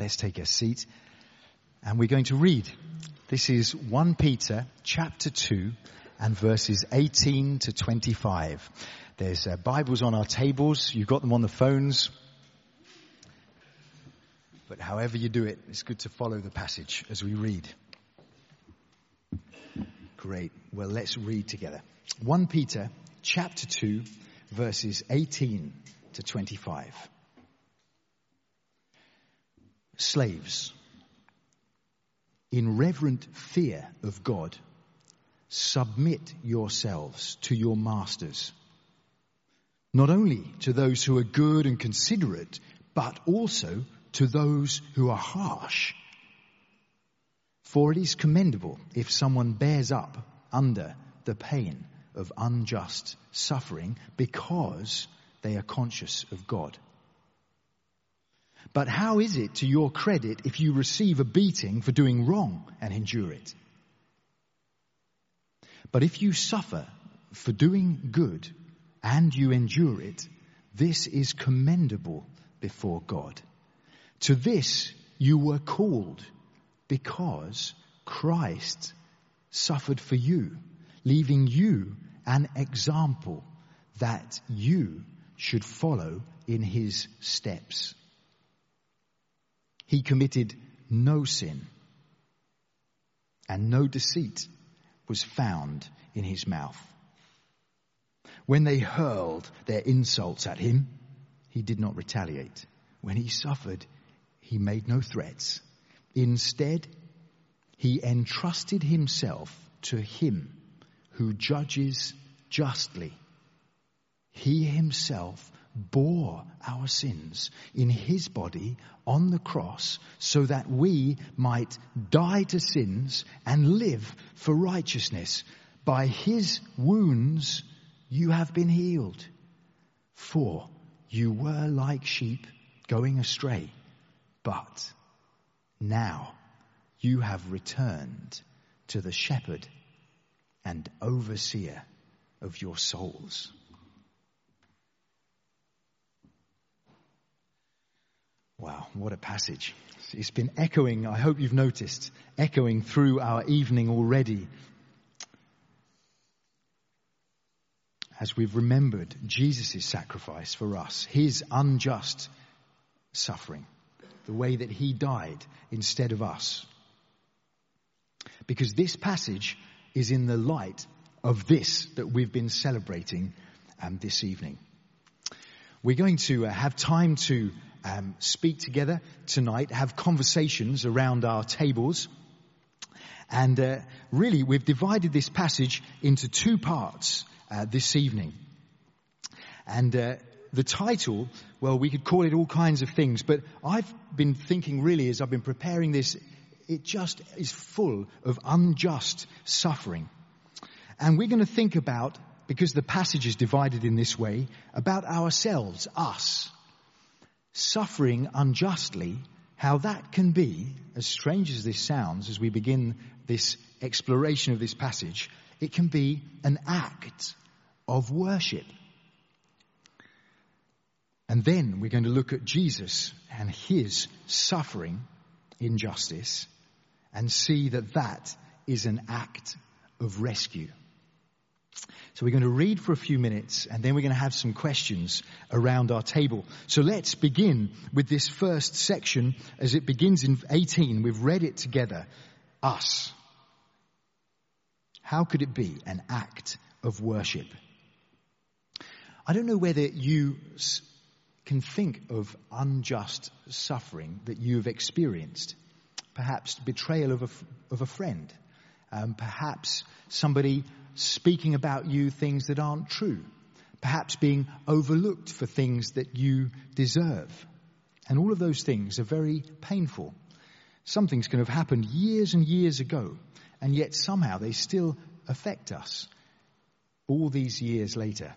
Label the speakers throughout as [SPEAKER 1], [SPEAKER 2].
[SPEAKER 1] Let's take a seat and we're going to read. This is 1 Peter chapter 2 and verses 18 to 25. There's uh, Bibles on our tables. You've got them on the phones. But however you do it, it's good to follow the passage as we read. Great. Well, let's read together. 1 Peter chapter 2 verses 18 to 25. Slaves, in reverent fear of God, submit yourselves to your masters, not only to those who are good and considerate, but also to those who are harsh. For it is commendable if someone bears up under the pain of unjust suffering because they are conscious of God. But how is it to your credit if you receive a beating for doing wrong and endure it? But if you suffer for doing good and you endure it, this is commendable before God. To this you were called because Christ suffered for you, leaving you an example that you should follow in his steps. He committed no sin and no deceit was found in his mouth. When they hurled their insults at him, he did not retaliate. When he suffered, he made no threats. Instead, he entrusted himself to him who judges justly. He himself bore our sins in his body on the cross so that we might die to sins and live for righteousness. By his wounds you have been healed. For you were like sheep going astray, but now you have returned to the shepherd and overseer of your souls. Wow, what a passage. It's been echoing, I hope you've noticed, echoing through our evening already. As we've remembered Jesus' sacrifice for us, his unjust suffering, the way that he died instead of us. Because this passage is in the light of this that we've been celebrating um, this evening. We're going to uh, have time to um, speak together tonight, have conversations around our tables. And uh, really, we've divided this passage into two parts uh, this evening. And uh, the title, well, we could call it all kinds of things, but I've been thinking really as I've been preparing this, it just is full of unjust suffering. And we're going to think about, because the passage is divided in this way, about ourselves, us suffering unjustly, how that can be, as strange as this sounds as we begin this exploration of this passage, it can be an act of worship. And then we're going to look at Jesus and his suffering injustice and see that that is an act of rescue. So we're going to read for a few minutes and then we're going to have some questions around our table. So let's begin with this first section as it begins in 18. We've read it together. Us. How could it be an act of worship? I don't know whether you can think of unjust suffering that you've experienced. Perhaps betrayal of a, of a friend. Um, perhaps somebody speaking about you things that aren't true, perhaps being overlooked for things that you deserve. And all of those things are very painful. Some things can have happened years and years ago, and yet somehow they still affect us all these years later.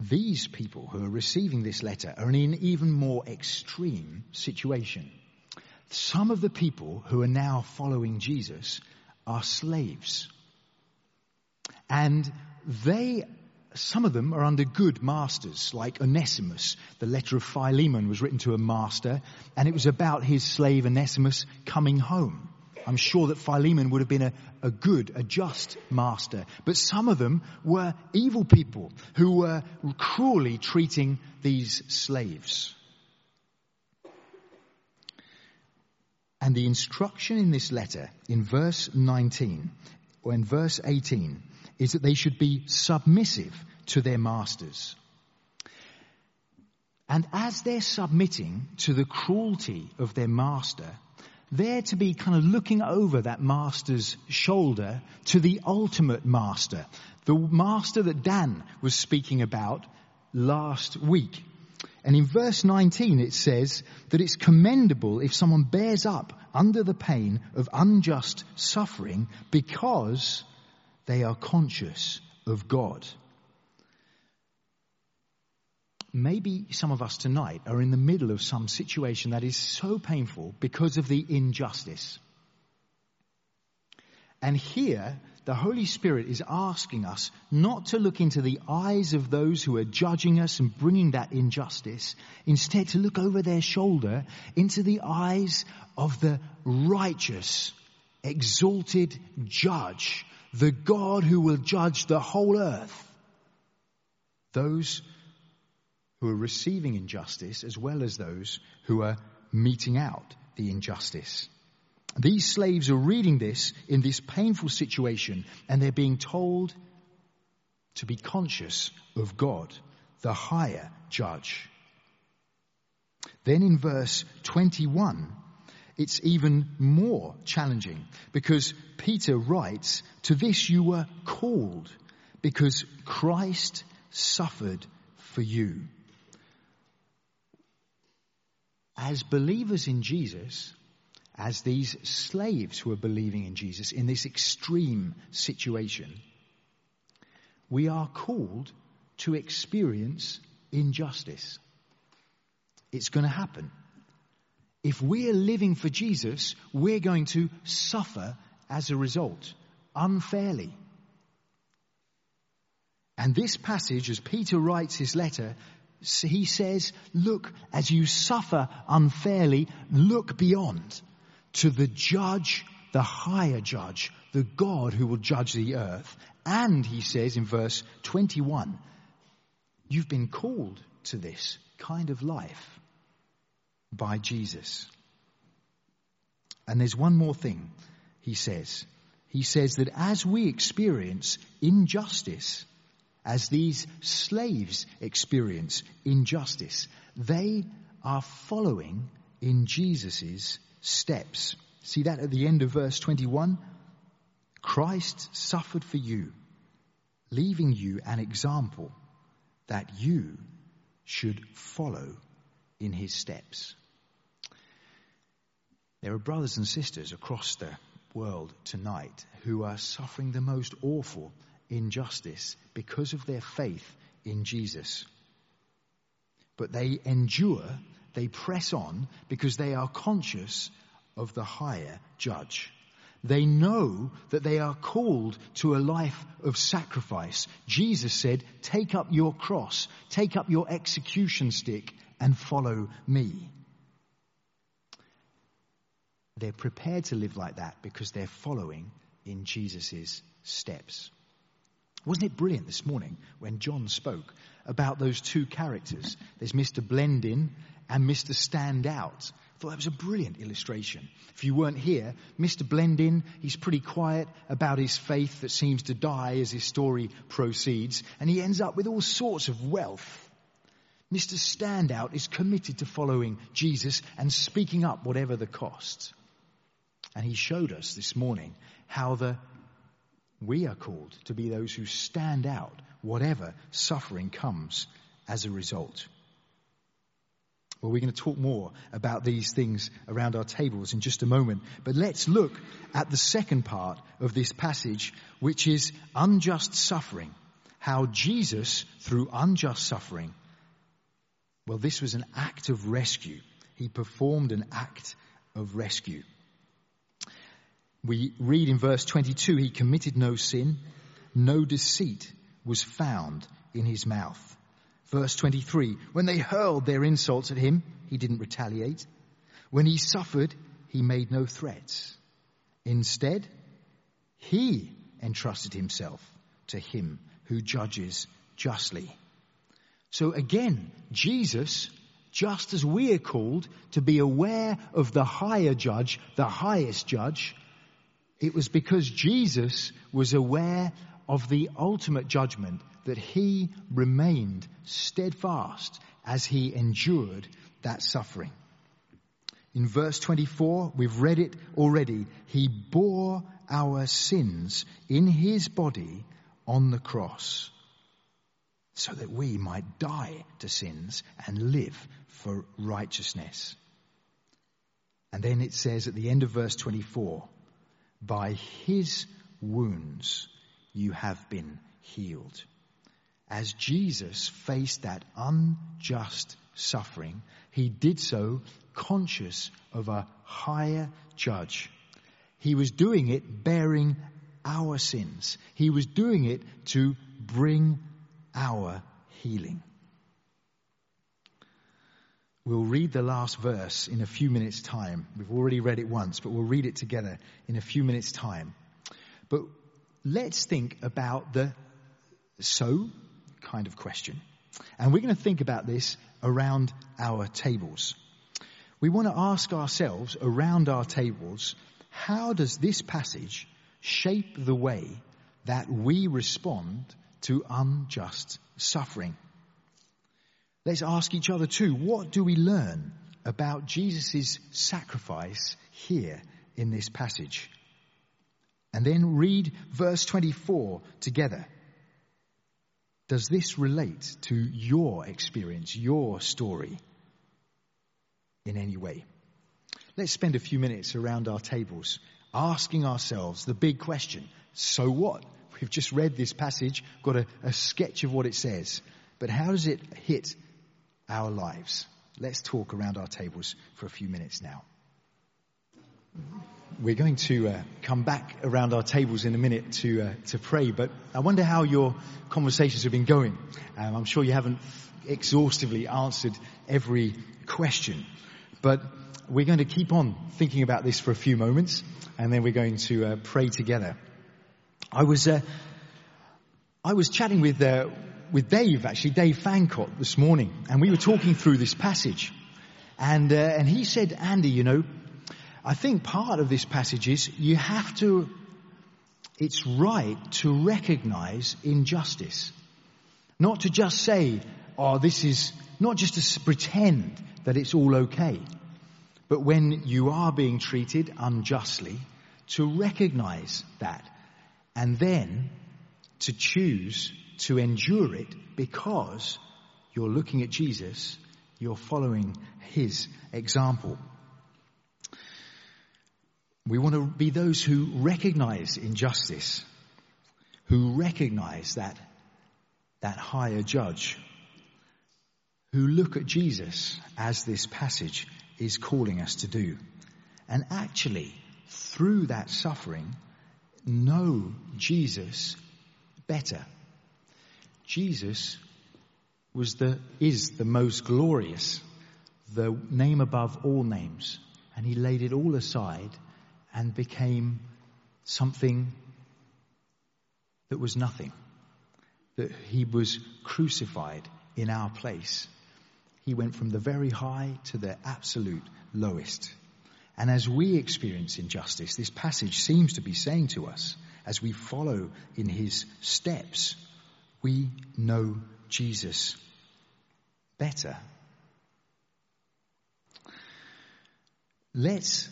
[SPEAKER 1] These people who are receiving this letter are in an even more extreme situation some of the people who are now following Jesus are slaves. And they some of them are under good masters, like Onesimus. The letter of Philemon was written to a master, and it was about his slave Onesimus coming home. I'm sure that Philemon would have been a, a good, a just master. But some of them were evil people who were cruelly treating these slaves. And the instruction in this letter, in verse 19, or in verse 18, is that they should be submissive to their masters. And as they're submitting to the cruelty of their master, they're to be kind of looking over that master's shoulder to the ultimate master, the master that Dan was speaking about last week. And in verse 19 it says that it's commendable if someone bears up under the pain of unjust suffering because they are conscious of God. Maybe some of us tonight are in the middle of some situation that is so painful because of the injustice. And here, the Holy Spirit is asking us not to look into the eyes of those who are judging us and bringing that injustice, instead to look over their shoulder into the eyes of the righteous, exalted judge the God who will judge the whole earth. Those who are receiving injustice as well as those who are meting out the injustice. These slaves are reading this in this painful situation and they're being told to be conscious of God, the higher judge. Then in verse 21, it's even more challenging because Peter writes, to this you were called because Christ suffered for you. As believers in Jesus, as these slaves who are believing in Jesus in this extreme situation, we are called to experience injustice. It's going to happen. If we're living for Jesus, we're going to suffer as a result, unfairly. And this passage, as Peter writes his letter, he says, look, as you suffer unfairly, look beyond to the judge, the higher judge, the God who will judge the earth. And he says in verse 21, you've been called to this kind of life by Jesus. And there's one more thing he says. He says that as we experience injustice, as these slaves experience injustice, they are following in Jesus' steps. See that at the end of verse 21? Christ suffered for you, leaving you an example that you should follow in his steps. There are brothers and sisters across the world tonight who are suffering the most awful injustice because of their faith in Jesus. But they endure, they press on because they are conscious of the higher judge. They know that they are called to a life of sacrifice. Jesus said, take up your cross, take up your execution stick and follow me. They're prepared to live like that because they're following in Jesus' steps. Wasn't it brilliant this morning when John spoke about those two characters? There's Mr. Blend In and Mr. Stand Out. I thought that was a brilliant illustration. If you weren't here, Mr. Blend In, he's pretty quiet about his faith that seems to die as his story proceeds, and he ends up with all sorts of wealth. Mr. Standout is committed to following Jesus and speaking up whatever the cost. And he showed us this morning how the we are called to be those who stand out whatever suffering comes as a result. Well, we're going to talk more about these things around our tables in just a moment. But let's look at the second part of this passage, which is unjust suffering. How Jesus, through unjust suffering, well, this was an act of rescue. He performed an act of rescue. We read in verse 22, he committed no sin, no deceit was found in his mouth. Verse 23, when they hurled their insults at him, he didn't retaliate. When he suffered, he made no threats. Instead, he entrusted himself to him who judges justly. So again, Jesus, just as we are called to be aware of the higher judge, the highest judge, it was because Jesus was aware of the ultimate judgment that he remained steadfast as he endured that suffering. In verse 24, we've read it already. He bore our sins in his body on the cross so that we might die to sins and live for righteousness. And then it says at the end of verse 24, by his wounds you have been healed. As Jesus faced that unjust suffering, he did so conscious of a higher judge. He was doing it bearing our sins. He was doing it to bring our healing. We'll read the last verse in a few minutes' time. We've already read it once, but we'll read it together in a few minutes' time. But let's think about the so kind of question. And we're going to think about this around our tables. We want to ask ourselves around our tables, how does this passage shape the way that we respond to unjust suffering? Let's ask each other too, what do we learn about Jesus' sacrifice here in this passage? And then read verse 24 together. Does this relate to your experience, your story in any way? Let's spend a few minutes around our tables asking ourselves the big question, so what? We've just read this passage, got a, a sketch of what it says, but how does it hit our lives? Let's talk around our tables for a few minutes now. We're going to uh, come back around our tables in a minute to uh, to pray, but I wonder how your conversations have been going. Um, I'm sure you haven't exhaustively answered every question, but we're going to keep on thinking about this for a few moments, and then we're going to uh, pray together. I was uh, I was chatting with uh, with Dave actually, Dave Fancott this morning, and we were talking through this passage, and uh, and he said, Andy, you know I think part of this passage is you have to, it's right to recognize injustice. Not to just say, oh, this is, not just to pretend that it's all okay. But when you are being treated unjustly, to recognize that and then to choose to endure it because you're looking at Jesus, you're following his example. We want to be those who recognize injustice, who recognize that, that higher judge, who look at Jesus as this passage is calling us to do. And actually, through that suffering, know Jesus better. Jesus was the, is the most glorious, the name above all names. And he laid it all aside and became something that was nothing. That he was crucified in our place. He went from the very high to the absolute lowest. And as we experience injustice, this passage seems to be saying to us, as we follow in his steps, we know Jesus better. Let's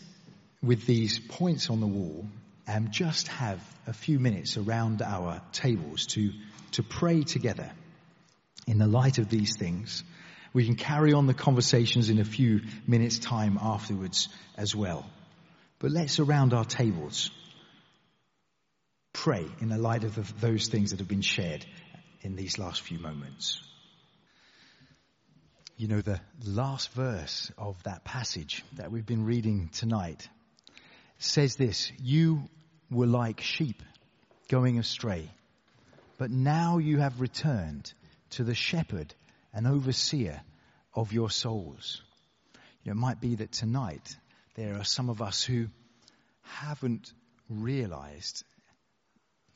[SPEAKER 1] with these points on the wall and just have a few minutes around our tables to, to pray together in the light of these things. We can carry on the conversations in a few minutes time afterwards as well. But let's around our tables pray in the light of the, those things that have been shared in these last few moments. You know, the last verse of that passage that we've been reading tonight says this, you were like sheep going astray, but now you have returned to the shepherd and overseer of your souls. You know, it might be that tonight there are some of us who haven't realized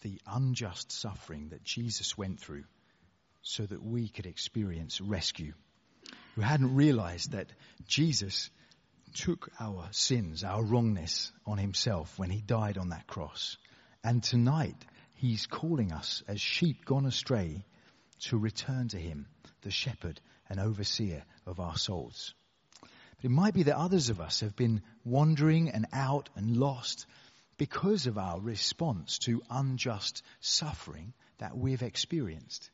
[SPEAKER 1] the unjust suffering that Jesus went through so that we could experience rescue. Who hadn't realized that Jesus took our sins, our wrongness on himself when he died on that cross. And tonight he's calling us as sheep gone astray to return to him, the shepherd and overseer of our souls. But it might be that others of us have been wandering and out and lost because of our response to unjust suffering that we've experienced.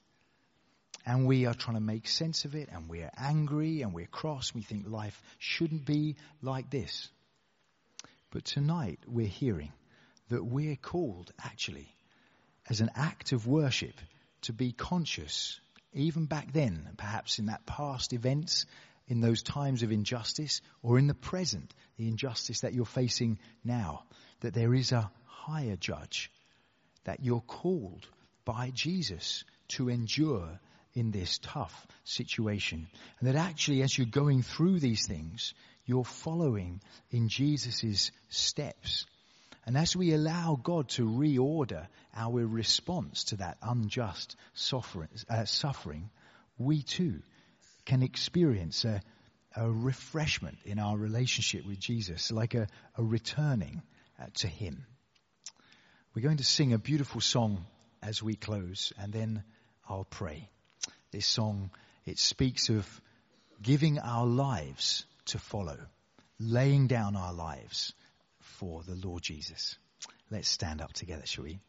[SPEAKER 1] And we are trying to make sense of it and we're angry and we're cross. We think life shouldn't be like this. But tonight we're hearing that we're called actually as an act of worship to be conscious, even back then, perhaps in that past events, in those times of injustice, or in the present, the injustice that you're facing now, that there is a higher judge, that you're called by Jesus to endure in this tough situation. And that actually, as you're going through these things, you're following in Jesus' steps. And as we allow God to reorder our response to that unjust suffering, uh, suffering we too can experience a, a, refreshment in our relationship with Jesus, like a, a returning uh, to Him. We're going to sing a beautiful song as we close, and then I'll pray. This song, it speaks of giving our lives to follow, laying down our lives for the Lord Jesus. Let's stand up together, shall we?